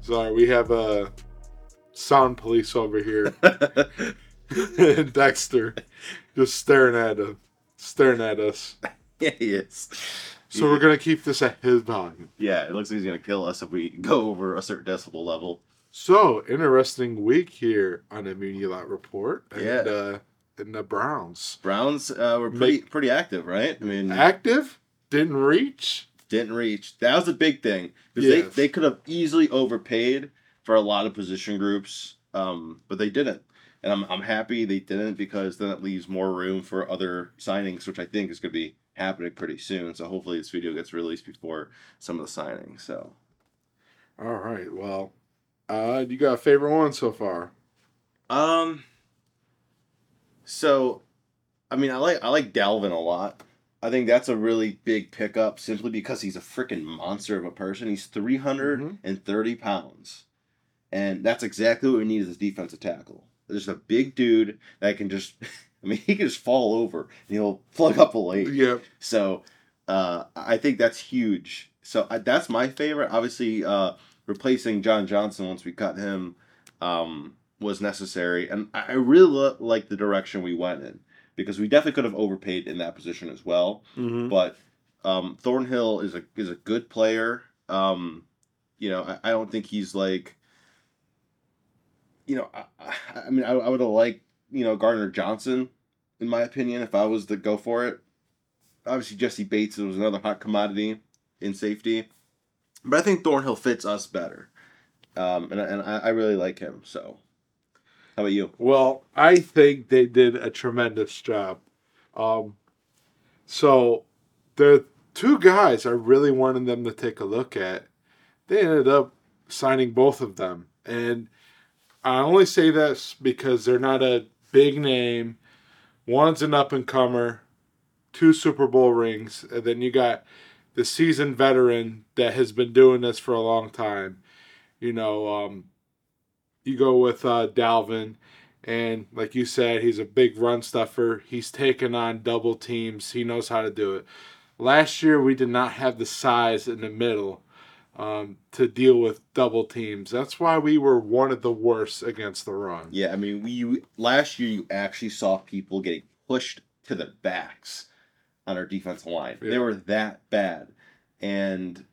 Sorry, we have a sound police over here. Dexter just staring at him, staring at us. yeah, he is. So we're gonna keep this at his volume. Yeah, it looks like he's gonna kill us if we go over a certain decibel level. So interesting week here on Immunilot Report. And, Yeah. Uh, and the Browns Browns uh, were pretty pretty active, right? I mean, active didn't reach. Didn't reach. That was a big thing because Yes. they they could have easily overpaid for a lot of position groups, um, but they didn't. And I'm I'm happy they didn't because then it leaves more room for other signings, which I think is going to be happening pretty soon. So hopefully this video gets released before some of the signings. So All right. Well, uh, you got a favorite one so far? Um. So, I mean, I like I like Dalvin a lot. I think that's a really big pickup simply because he's a freaking monster of a person. He's three hundred and thirty pounds, and that's exactly what we need as a defensive tackle. There's a big dude that can just. I mean, he can just fall over and he'll plug up a lane. Yep. So uh, I think that's huge. So uh, that's my favorite. Obviously, uh, replacing John Johnson once we cut him um, was necessary, and I I really lo- like the direction we went in because we definitely could have overpaid in that position as well. Mm-hmm. But um, Thornhill is a is a good player. Um, you know, I, I don't think he's like. You know, I, I- mean, I, I would have liked you know Gardner Johnson, in my opinion, if I was to go for it. Obviously, Jessie Bates was another hot commodity in safety, but I think Thornhill fits us better, um, and and I, I really like him. So, how about you? Well, I think they did a tremendous job. Um, so the two guys I really wanted them to take a look at, they ended up signing both of them. And I only say this because they're not a big name. One's an up and comer, two Super Bowl rings, and then you got the seasoned veteran that has been doing this for a long time. You know, um, you go with uh, Dalvin, and like you said, he's a big run stuffer. He's taken on double teams. He knows how to do it. Last year, we did not have the size in the middle um, to deal with double teams. That's why we were one of the worst against the run. Yeah, I mean, we you, last year you actually saw people getting pushed to the backs on our defensive line. They were that bad, and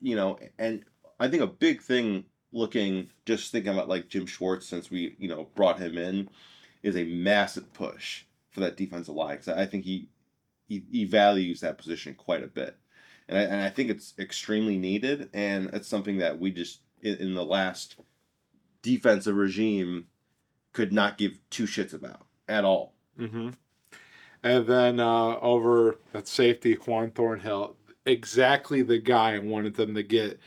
you know, and I think a big thing looking just thinking about like Jim Schwartz since we you know brought him in is a massive push for that defensive line 'cause I think he, he he values that position quite a bit, and I, and I think it's extremely needed, and it's something that we just in, in the last defensive regime could not give two shits about at all. Mm-hmm. And then uh, over at safety, Juan Thornhill, exactly the guy I wanted them to get,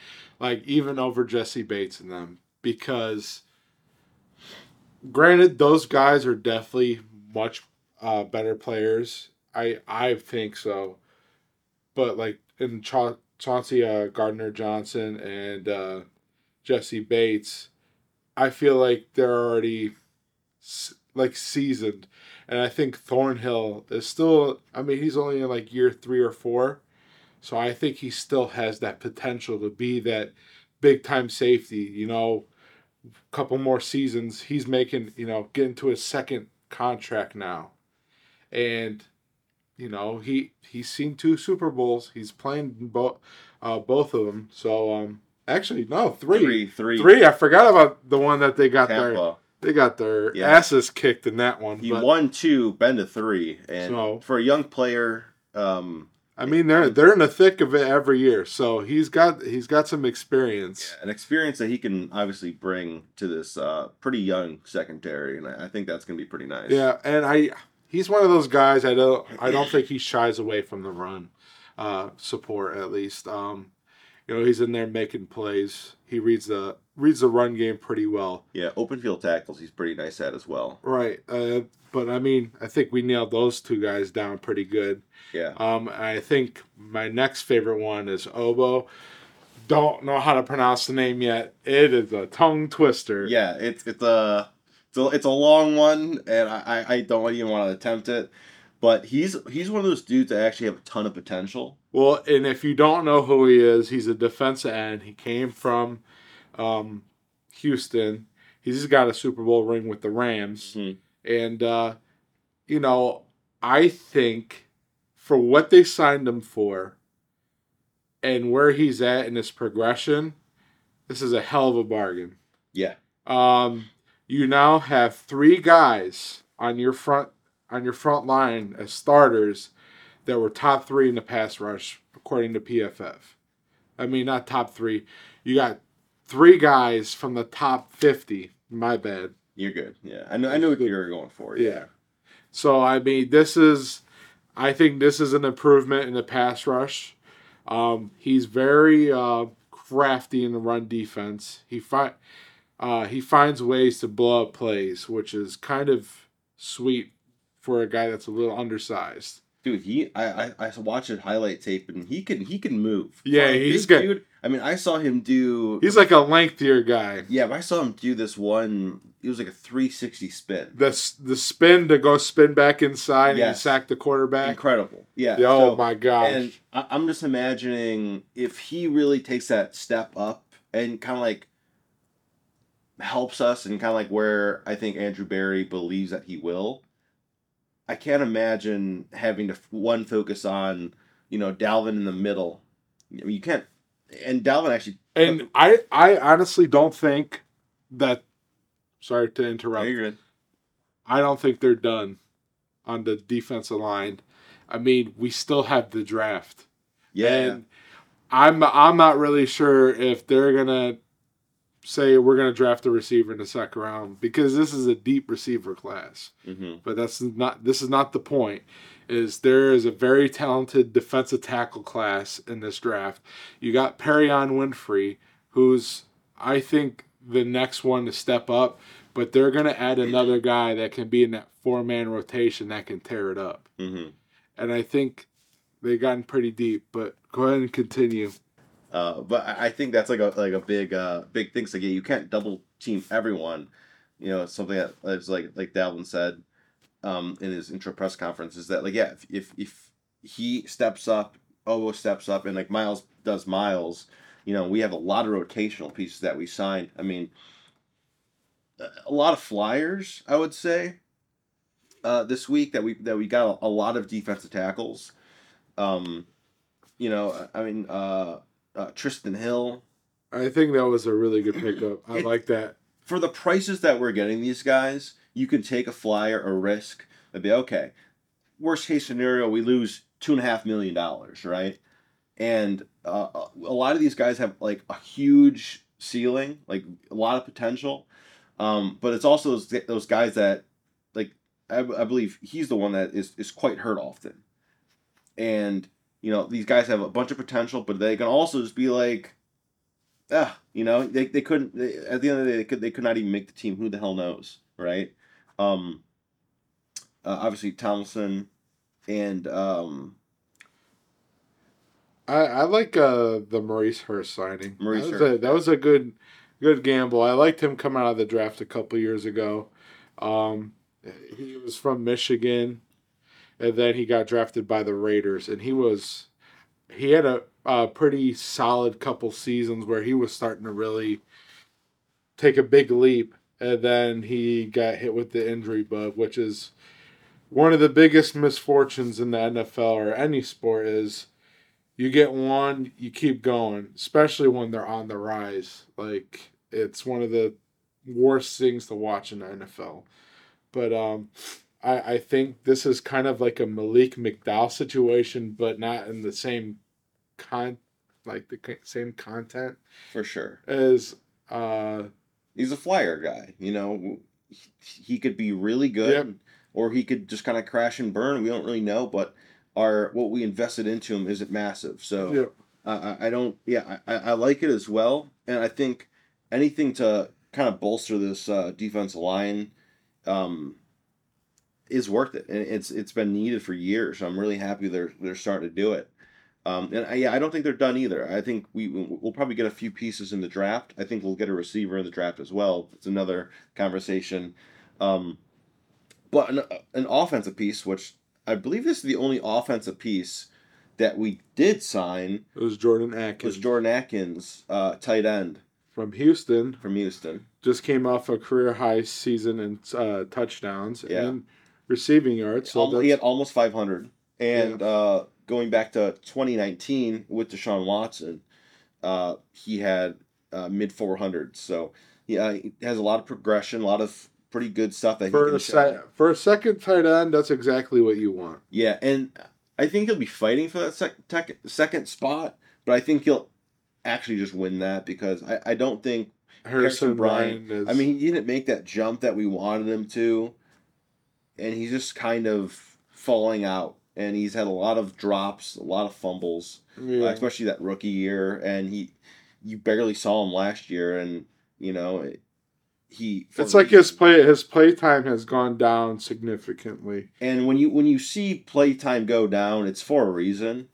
like even over Jessie Bates and them, because granted, those guys are definitely much uh, better players. I I think so, but like in Cha- Chauncey uh, Gardner Johnson and uh, Jessie Bates, I feel like they're already like seasoned and I think Thornhill is still. I mean, he's only in like year three or four, so I think he still has that potential to be that big time safety. You know, a couple more seasons, he's making. You know, getting to his second contract now, and you know he he's seen two Super Bowls. He's playing both uh, both of them. So um, actually no three. Three, three, Three. I forgot about the one that they got their Tampa. they got their Yeah. asses kicked in that one. He but- won two, been to three, and So- for a young player, um, I mean, they're they're in the thick of it every year, so he's got he's got some experience. an experience that he can obviously bring to this uh, pretty young secondary, and I I think that's going to be pretty nice. Yeah, and I he's one of those guys. I don't I don't think he shies away from the run uh, support at least. Um, you know, he's in there making plays. He reads the reads the run game pretty well. yeah. Open field tackles, he's pretty nice at as well. Right. Uh, but I mean, I think we nailed those two guys down pretty good. Yeah, Um, I think my next favorite one is Obo. Don't know how to pronounce the name yet. It is a tongue twister. yeah. It's it's a it's a, it's a long one, and I I- I don't even want to attempt it. But he's he's one of those dudes that actually have a ton of potential. Well, and if you don't know who he is, he's a defensive end. He came from um, Houston. He's just got a Super Bowl ring with the Rams. Mhm. And, uh, you know, I think for what they signed him for and where he's at in his progression, this is a hell of a bargain. Yeah. Um, you now have three guys on your front on your front line as starters that were top three in the pass rush according to PFF. I mean, not top three. You got three guys from the top fifty. My bad. You're good. Yeah, I know. I know what you're going for. Yeah. So I mean, this is, I think this is an improvement in the pass rush. Um, he's very uh, crafty in the run defense. He fi- uh, he finds ways to blow up plays, which is kind of sweet for a guy that's a little undersized. dude. He, I, I, I watched his highlight tape, and he can, he can move. Yeah, a he's good. Dude, I mean, I saw him do. He's like a lengthier guy. yeah, but I saw him do this one. It was like a 360 spin. The the spin to go spin back inside and sack the quarterback. Incredible. Yeah. oh so- my gosh. And I- I'm just imagining if he really takes that step up and kind of like helps us and kind of like where I think Andrew Berry believes that he will. I can't imagine having to one focus on you know Dalvin in the middle. You can't. And Dalvin actually. And I, I honestly don't think that. Sorry to interrupt. I don't think they're done on the defensive line. I mean, we still have the draft, Yeah. and I'm I'm not really sure if they're gonna say we're gonna draft a receiver in the second round because this is a deep receiver class. hmm But that's not this is not the point. Is there is a very talented defensive tackle class in this draft. You got Perrion Winfrey, who's I think the next one to step up, but they're gonna add another guy that can be in that four man rotation that can tear it up. hmm And I think they've gotten pretty deep, but go ahead and continue. Uh, but I think that's like a like a big uh big thing. So yeah, you can't double team everyone. You know, something that is like like Dalvin said, um, in his intro press conference is that like yeah, if if, if he steps up, Obo steps up, and like Miles does Miles, you know, we have a lot of rotational pieces that we signed. I mean, a- a lot of flyers, I would say, uh, this week that we that we got a, a lot of defensive tackles. Um, you know, I mean, uh, uh, Trysten Hill. I think that was a really good pickup. I It- like that. For the prices that we're getting these guys, you can take a flyer a risk and be okay. Worst case scenario, we lose two and a half million dollars, right? And uh, a lot of these guys have like a huge ceiling, like a lot of potential. Um, but it's also those, those guys that, like, I, I believe he's the one that is, is quite hurt often. And, you know, these guys have a bunch of potential, but they can also just be like, ah, you know, they, they couldn't, they, at the end of the day, they could, they could not even make the team. Who the hell knows, right? Um, uh, obviously, Tomlinson and, um, I, I like uh, the Maurice Hurst signing. Maurice that was, Hurst. a, that was a good good gamble. I liked him coming out of the draft a couple years ago. Um, he was from Michigan, and then he got drafted by the Raiders, and he was he had a, a pretty solid couple seasons where he was starting to really take a big leap, and then he got hit with the injury bug, which is one of the biggest misfortunes in the NFL or any sport is you get one, you keep going, especially when they're on the rise. Like it's one of the worst things to watch in the NFL. But um, I I think this is kind of like a Malik McDowell situation, but not in the same con like the same content for sure. as uh He's a flyer guy, you know. He- could be really good, Yep. or he could just kind of crash and burn. We don't really know, but our what we invested into him isn't massive. So yeah. I I, I don't. Yeah, I, I like it as well, and I think anything to kind of bolster this uh, defensive line um, is worth it, and it's it's been needed for years. So I'm really happy they're they're starting to do it. Um, and I, yeah, I don't think they're done either. I think we we'll probably get a few pieces in the draft. I think we'll get a receiver in the draft as well. It's another conversation. Um, but an, an offensive piece, which I believe this is the only offensive piece that we did sign It was Jordan Akins was Jordan Akins, uh, tight end from Houston. from Houston. Just came off a career high season in uh, touchdowns Yeah. and receiving yards. So he had almost 500. And uh, going back to 2019 with Deshaun Watson, uh, he had uh, mid 400. So yeah, he has a lot of progression, a lot of pretty good stuff that he for can a se- for a second tight end, that's exactly what you want. Yeah, and I think he'll be fighting for that sec- tec- second spot, but I think he'll actually just win that because I, I don't think Harrison, Harrison is. I mean, he didn't make that jump that we wanted him to, and he's just kind of falling out. And he's had a lot of drops, a lot of fumbles, uh, especially that rookie year. And he, you barely saw him last year, and you know, it- he. it's like his play his play time has gone down significantly. And when you when you see playtime go down, it's for a reason.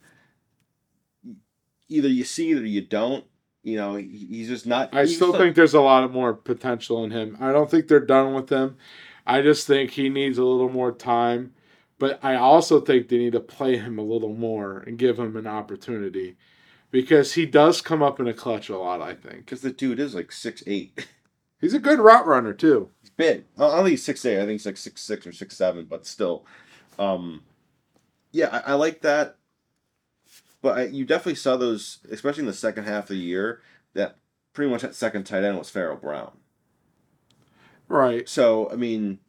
Either you see it or you don't. You know, he- he's just not. I still think there's a lot of more potential in him. I don't think they're done with him. I just think he needs a little more time. But I also think they need to play him a little more and give him an opportunity. Because he does come up in a clutch a lot, I think. because the dude is like six eight. He's a good route runner too. He's big. I don't think he's six eight. I think he's like six six or six seven, but still, um, yeah, I, I like that. But I, you definitely saw those, especially in the second half of the year, that pretty much that second tight end was Farrell Brown. Right. So I mean,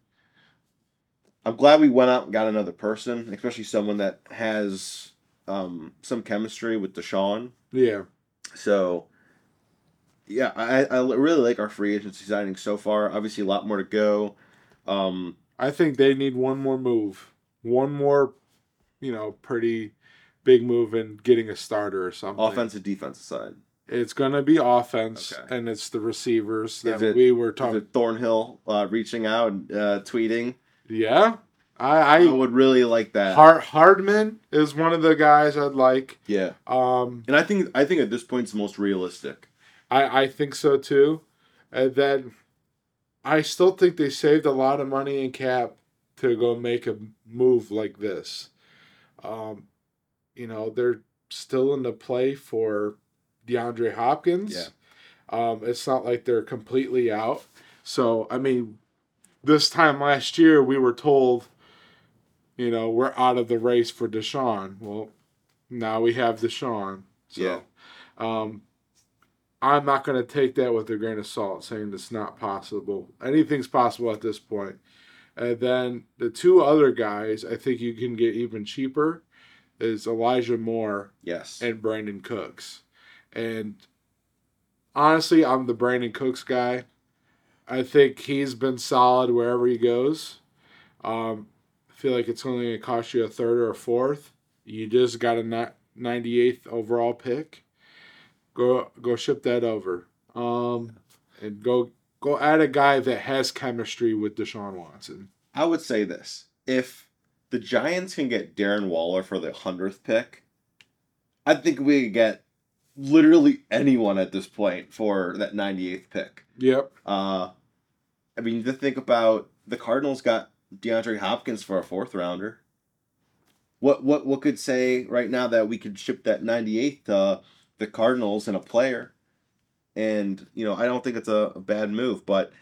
I'm glad we went out and got another person, especially someone that has um, some chemistry with Deshaun. Yeah. So, yeah, I, I really like our free agency signing so far. Obviously, a lot more to go. Um, I think they need one more move. One more, you know, pretty big move in getting a starter or something. offensive, defensive side. It's going to be offense, Okay. and it's the receivers that it- we were talking. Thornhill uh, reaching out, uh, tweeting? Yeah, I, I, I would really like that. Hard, Hardman is one of the guys I'd like. yeah, Um, and I think I think at this point it's the most realistic. I I think so too, and then I still think they saved a lot of money in cap to go make a move like this. Um, you know they're still in the play for DeAndre Hopkins. Yeah. Um, it's not like they're completely out. So I mean, this time last year we were told, you know, we're out of the race for Deshaun. Well, now we have Deshaun. So, Yeah. Um, I'm not going to take that with a grain of salt, saying it's not possible. Anything's possible at this point. And then the two other guys, I think you can get even cheaper, is Elijah Moore Yes. and Brandin Cooks. And honestly, I'm the Brandin Cooks guy. I think he's been solid wherever he goes. Um, I feel like it's only going to cost you a third or a fourth. You just got a 98th overall pick. Go go ship that over. Um, and go go add a guy that has chemistry with Deshaun Watson. I would say this: if the Giants can get Darren Waller for the hundredth pick, I think we could get literally anyone at this point for that ninety eighth pick. Yep. Uh, I mean, to think about the Cardinals got DeAndre Hopkins for a fourth rounder. What what what could say right now that we could ship that ninety eighth to the Cardinals and a player, and you know I don't think it's a, a bad move, but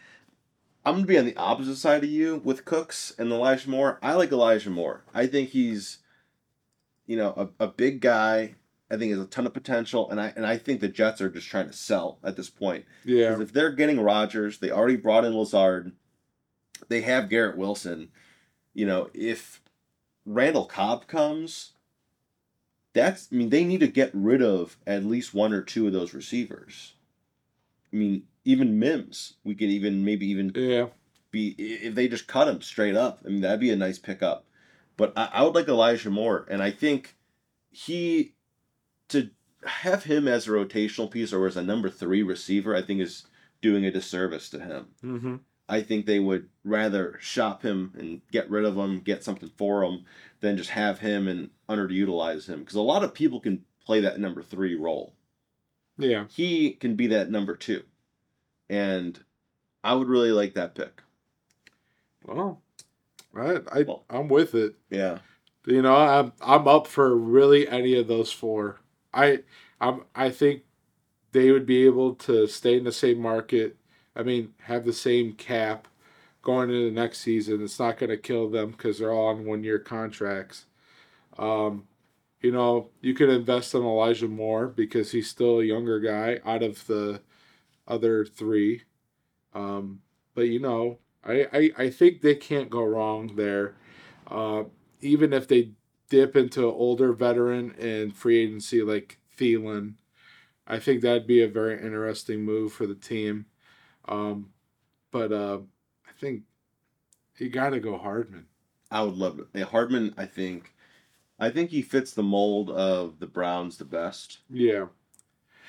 I'm gonna be on the opposite side of you with Cooks and Elijah Moore. I like Elijah Moore. I think he's, you know, a, a big guy. I think has a ton of potential, and I and I think the Jets are just trying to sell at this point. Yeah. 'Cause if they're getting Rodgers, they already brought in Lazard. They have Garrett Wilson. You know, if Randall Cobb comes, that's I mean they need to get rid of at least one or two of those receivers. I mean, even Mims, we could even maybe even Yeah. be if they just cut him straight up. I mean, that'd be a nice pickup. But I, I would like Elijah Moore, and I think he to have him as a rotational piece or as a number three receiver, I think is doing a disservice to him. Mm-hmm. I think they would rather shop him and get rid of him, get something for him, than just have him and underutilize him. Because a lot of people can play that number three role. Yeah. He can be that number two, and I would really like that pick. Well, I, I Well- I'm with it. Yeah. You know, I'm I'm up for really any of those four. I I'm I think they would be able to stay in the same market. I mean, have the same cap going into the next season. It's not going to kill them because they're all on one year contracts. Um, you know, you could invest in Elijah Moore because he's still a younger guy out of the other three. Um, but you know, I, I, I think they can't go wrong there. Uh, even if they dip into an older veteran and free agency like Thielen, I think that'd be a very interesting move for the team. Um, but uh, I think you got to go Hardman. I would love it. Hardman, I think, I think he fits the mold of the Browns the best. Yeah,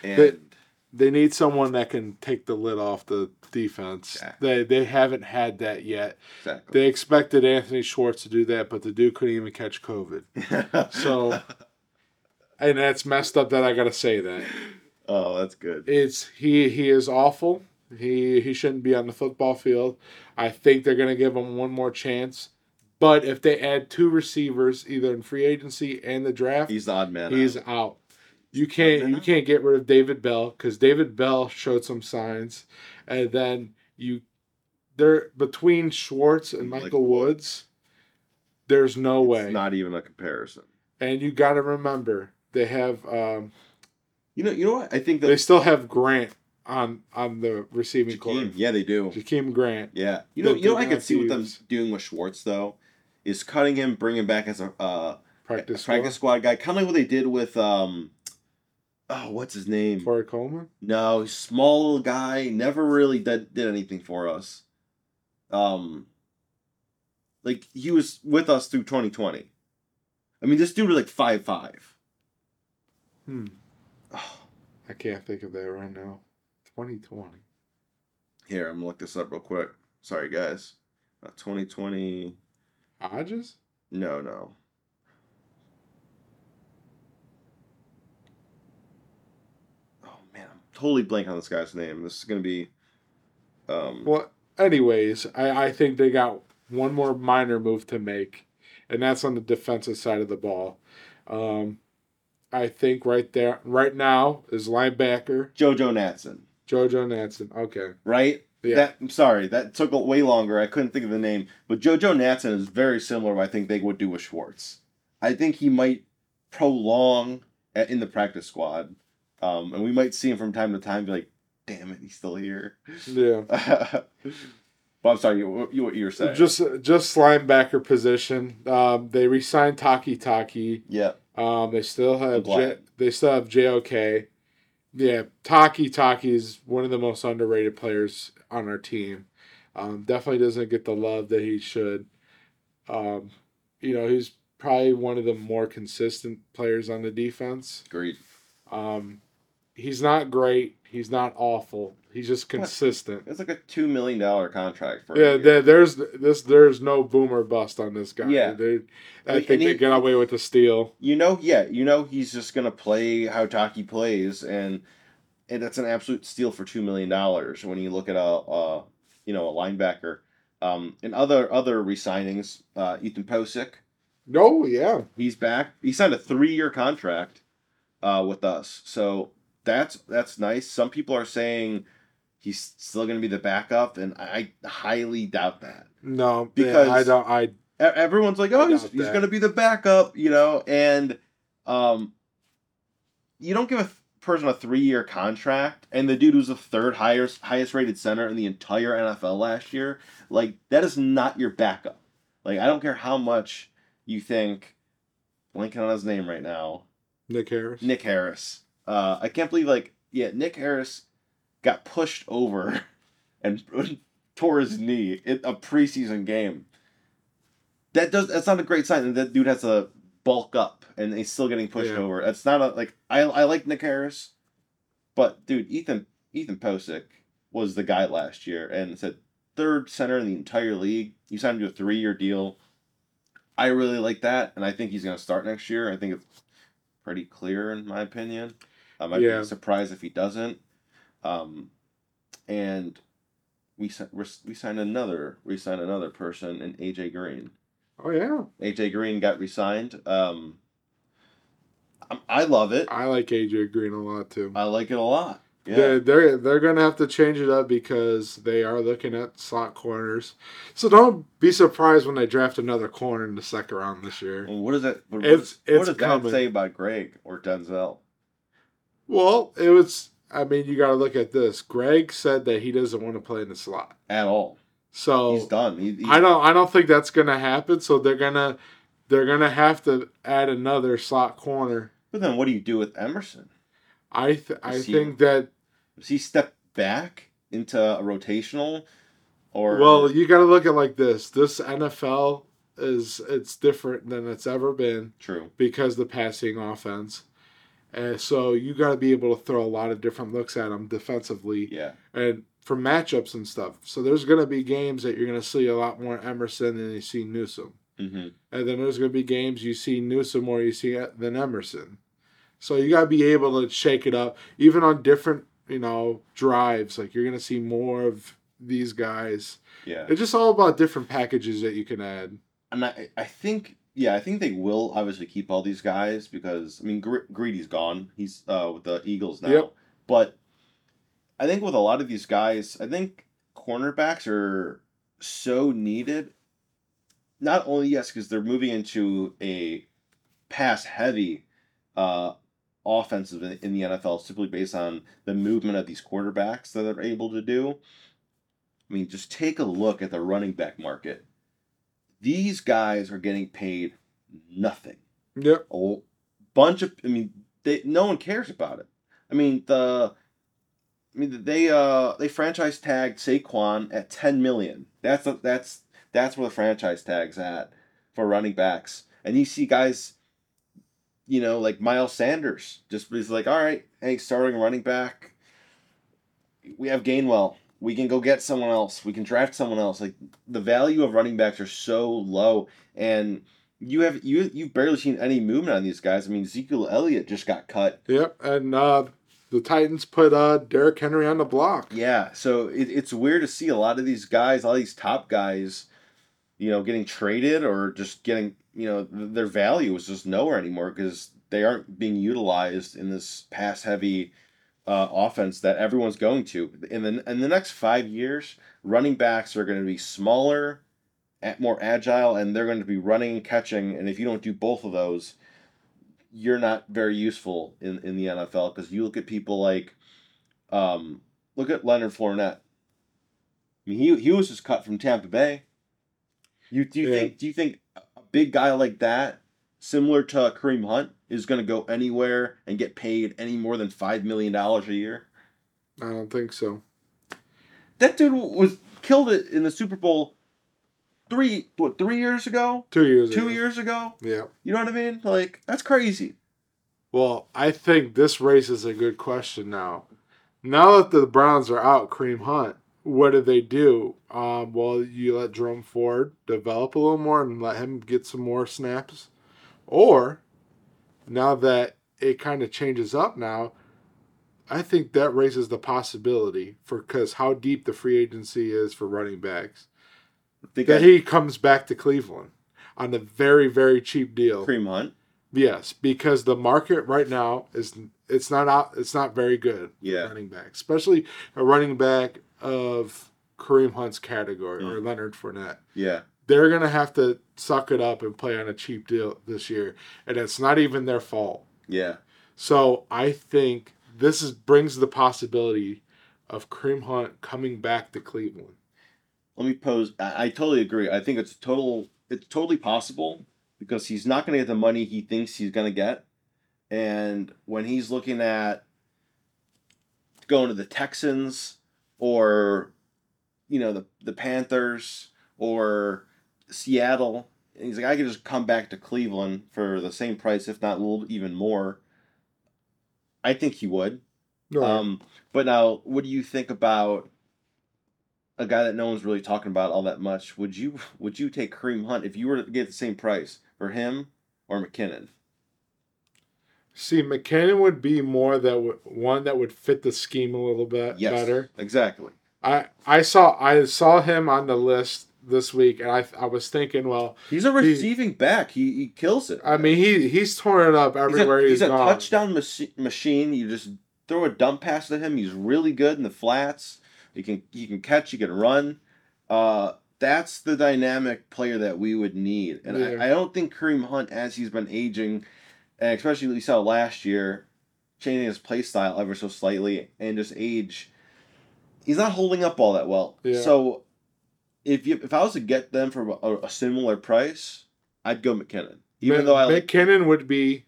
And they need someone that can take the lid off the defense. Exactly. They they haven't had that yet. exactly. They expected Anthony Schwartz to do that, but the dude couldn't even catch COVID. So- And that's messed up that I gotta say that. oh, that's good. It's he he is awful. He he shouldn't be on the football field. I think they're gonna give him one more chance. But if they add two receivers, either in free agency and the draft, He's the odd man. he's out. out. You can't you can't get rid of David Bell because David Bell showed some signs, and then you there between Schwartz and Michael Michael Woods, there's no way. It's not even a comparison. and you got to remember they have um, You know, you know what? I think they still have Grant on on the receiving Jakeem, court. yeah, they do. Jakeem Grant. Yeah, you know, you know, I could see what them doing with Schwartz though, is cutting him, bringing him back as a uh, Practice practice squad guy, kind of like what they did with um, oh, what's his name? Corey Coleman. No, small little guy. Never really did did anything for us. Um, like he was with us through twenty twenty. I mean, this dude was like five five. Hmm. I can't think of that right now. 2020. Here, I'm gonna look this up real quick. Sorry, guys. Uh, twenty twenty. Hodges? No, no. Oh man, I'm totally blank on this guy's name. This is gonna be. Um, Well, anyways, I, I think they got one more minor move to make, and that's on the defensive side of the ball. Um, I think right there, right now, is linebacker Jojo Natson, JoJo Nansen. Okay. right? Yeah. That I'm sorry, that took way longer. I couldn't think of the name, but Jojo Natson is very similar. I think they would do with Schwartz. I think he might prolong in the practice squad, um, and we might see him from time to time. Be like, damn it, he's still here. Yeah. but I'm sorry, you, you what you were saying? Just just linebacker position. Um, they re-signed Takitaki. yeah, Um, they still have. J- they still have JOK. Yeah, Takitaki is one of the most underrated players on our team. Um, definitely doesn't get the love that he should. Um, you know, he's probably one of the more consistent players on the defense. agreed. Um, he's not great. He's not awful. He's just consistent. It's like a two million dollar contract for. Yeah, there, there's this. There's no boom or bust on this guy. Yeah. They, I And- think and they get away with the steal. You know, yeah, you know he's just gonna play how Taki plays, and and that's an absolute steal for two million dollars when you look at a, a you know a linebacker. Um, and other other resignings, uh, Ethan Pocic, No, yeah. he's back. He signed a three year contract, uh, with us. So that's that's nice. Some people are saying he's still gonna be the backup, and I highly doubt that. No, Because- I don't. I everyone's like, oh, he's, he's going to be the backup, you know, and um, you don't give a th- person a three year contract, and the dude who's the third highest highest rated center in the entire NFL last year, like that is not your backup. Like I don't care how much you think, blanking on his name right now, Nick Harris. Nick Harris. Uh, I can't believe like yeah, Nick Harris got pushed over and tore his knee in a preseason game. That does that's not a great sign. That dude has to bulk up and he's still getting pushed Yeah. over. That's not a like I I like Nick Harris, but dude, Ethan Ethan Pocic was the guy last year and said third center in the entire league. He signed him to a three year deal. I really like that, and I think he's gonna start next year. I think it's pretty clear in my opinion. I might Yeah. be surprised if he doesn't. Um, and we we we signed another we signed another person in AJ Green. Oh yeah, AJ Green got re-signed. Um, I, I love it. I like AJ Green a lot too. I like it a lot. Yeah. They're, they're they're gonna have to change it up because they are looking at slot corners. So don't be surprised when they draft another corner in the second round this year. And what does that? What, It's- what it's does coming. that say about Greg or Denzel? Well, it was. I mean, you got to look at this. Greg said that he doesn't want to play in the slot. At all? So He's done. He, he- I don't. I don't think that's gonna happen. So they're gonna they're gonna have to add another slot corner. But then, what do you do with Emerson? I th- I he- think that Does he step back into a rotational, or well, you got to look at it like this. This NFL is it's different than it's ever been. true? because the passing offense. And so you got to be able to throw a lot of different looks at them defensively Yeah, and for matchups and stuff. So there's going to be games that you're going to see a lot more Emerson than you see Newsome. hmm And then there's going to be games you see Newsome more you see than Emerson. So you got to be able to shake it up, even on different, you know, drives. Like you're going to see more of these guys. yeah. It's just all about different packages that you can add. And I, I think, yeah, I think they will obviously keep all these guys because I mean, Gre- Greedy's gone. He's uh, with the Eagles now. Yep. But I think with a lot of these guys, I think cornerbacks are so needed. Not only yes, because they're moving into a pass heavy uh, offensive in, in the NFL, simply based on the movement of these quarterbacks that they're able to do. I mean, just take a look at the running back market. These guys are getting paid nothing Yep. a bunch of I mean they no one cares about it. I mean the I mean they uh they franchise tagged Saquon at 10 million. That's the, that's that's where the franchise tag's at for running backs. And you see guys you know like Miles Sanders just is like all right, hey starting running back we have Gainwell. We can go get someone else. We can draft someone else. Like the value of running backs are so low and you have you you've barely seen any movement on these guys. I mean, Ezekiel Elliott just got cut. Yep, and uh, the Titans put uh, Derrick Henry on the block. Yeah, so it, it's weird to see a lot of these guys, all these top guys, you know, getting traded or just getting you know their value is just nowhere anymore because they aren't being utilized in this pass heavy uh, offense that everyone's going to. In the in the next five years, running backs are going to be smaller, more agile, and they're going to be running and catching. And if you don't do both of those, you're not very useful in, in the NFL because you look at people like, um, look at Leonard Fournette. I mean, he he was just cut from Tampa Bay. You do you Yeah. think do you think a big guy like that, similar to Kareem Hunt, is going to go anywhere and get paid any more than five million dollars a year? I don't think so. That dude was killed it in the Super Bowl. Three what three years ago? Two years. Two ago. years ago? Yeah. You know what I mean? Like that's crazy. Well, I think this raises a good question now. Now that the Browns are out, Kareem Hunt, what do they do? Um, well, you let Jerome Ford develop a little more and let him get some more snaps, or now that it kind of changes up now, I think that raises the possibility for because how deep the free agency is for running backs that got he comes back to Cleveland on a very very cheap deal. Kareem Hunt. Yes, because the market right now is it's not out it's not very good. Yeah. running back, especially a running back of Kareem Hunt's category Mm. or Leonard Fournette. Yeah. They're gonna have to suck it up and play on a cheap deal this year, and it's not even their fault. Yeah. So I think this is brings the possibility of Kareem Hunt coming back to Cleveland. let me pose I, I totally agree i think it's total it's totally possible because he's not going to get the money he thinks he's going to get and when he's looking at going to the texans or you know the the panthers or seattle and he's like i could just come back to cleveland for the same price if not a little even more i think he would um, but now, what do you think about a guy that no one's really talking about all that much? Would you would you take Kareem Hunt if you were to get the same price for him or McKinnon? See, McKinnon would be more that would, one that would fit the scheme a little bit Yes, better. exactly. I I saw I saw him on the list this week, and I I was thinking, well, He's a receiving back. He he kills it. I mean, he he's torn it up he's everywhere a, he's, he's a gone. touchdown machi- machine. You just throw a dump pass to him. He's really good in the flats. He can he can catch. He can run. Uh, that's the dynamic player that we would need. And Yeah. I, I don't think Kareem Hunt, as he's been aging, and especially we saw last year, changing his play style ever so slightly and just age, he's not holding up all that well. Yeah. So if you if I was to get them for a, a similar price, I'd go McKinnon. Even though I like, McKinnon would be.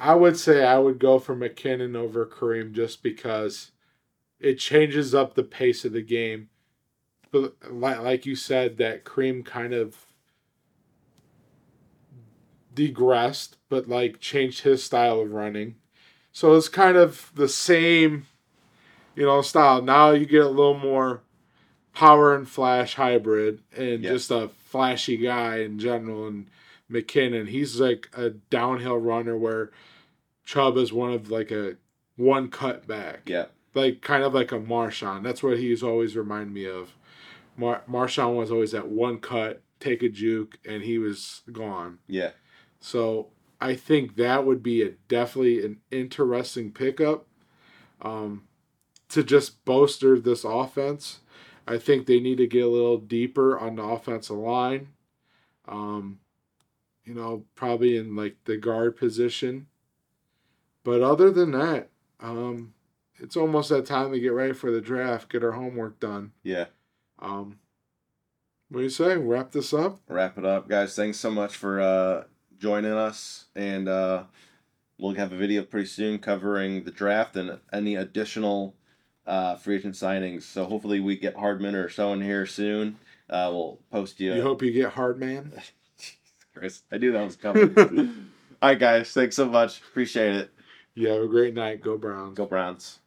I would say I would go for McKinnon over Kareem just because it changes up the pace of the game. But like, like you said, that Kareem kind of degressed, but like changed his style of running. So it's kind of the same, you know, style. Now you get a little more power and flash hybrid and Yeah. just a flashy guy in general. And McKinnon, he's like a downhill runner where Chubb is one of like a one cut back yeah, like kind of like a Marshawn. That's what he's always remind me of. Mar- Marshawn was always that one cut, take a juke, and he was gone. yeah, So I think that would be a definitely an interesting pickup um, to just bolster this offense. I think they need to get a little deeper on the offensive line. Um, you know, probably in like the guard position. But other than that, um, it's almost that time to get ready for the draft, get our homework done. yeah. Um, what do you say? Wrap this up? Wrap it up, guys. Thanks so much for uh, joining us, and uh, we'll have a video pretty soon covering the draft and any additional uh, free agent signings. So hopefully we get Hardman or someone here soon. Uh, we'll post you. You hope you get hard, man. Chris, I knew that was coming. All right, guys. Thanks so much. Appreciate it. You have a great night. Go Browns. Go Browns.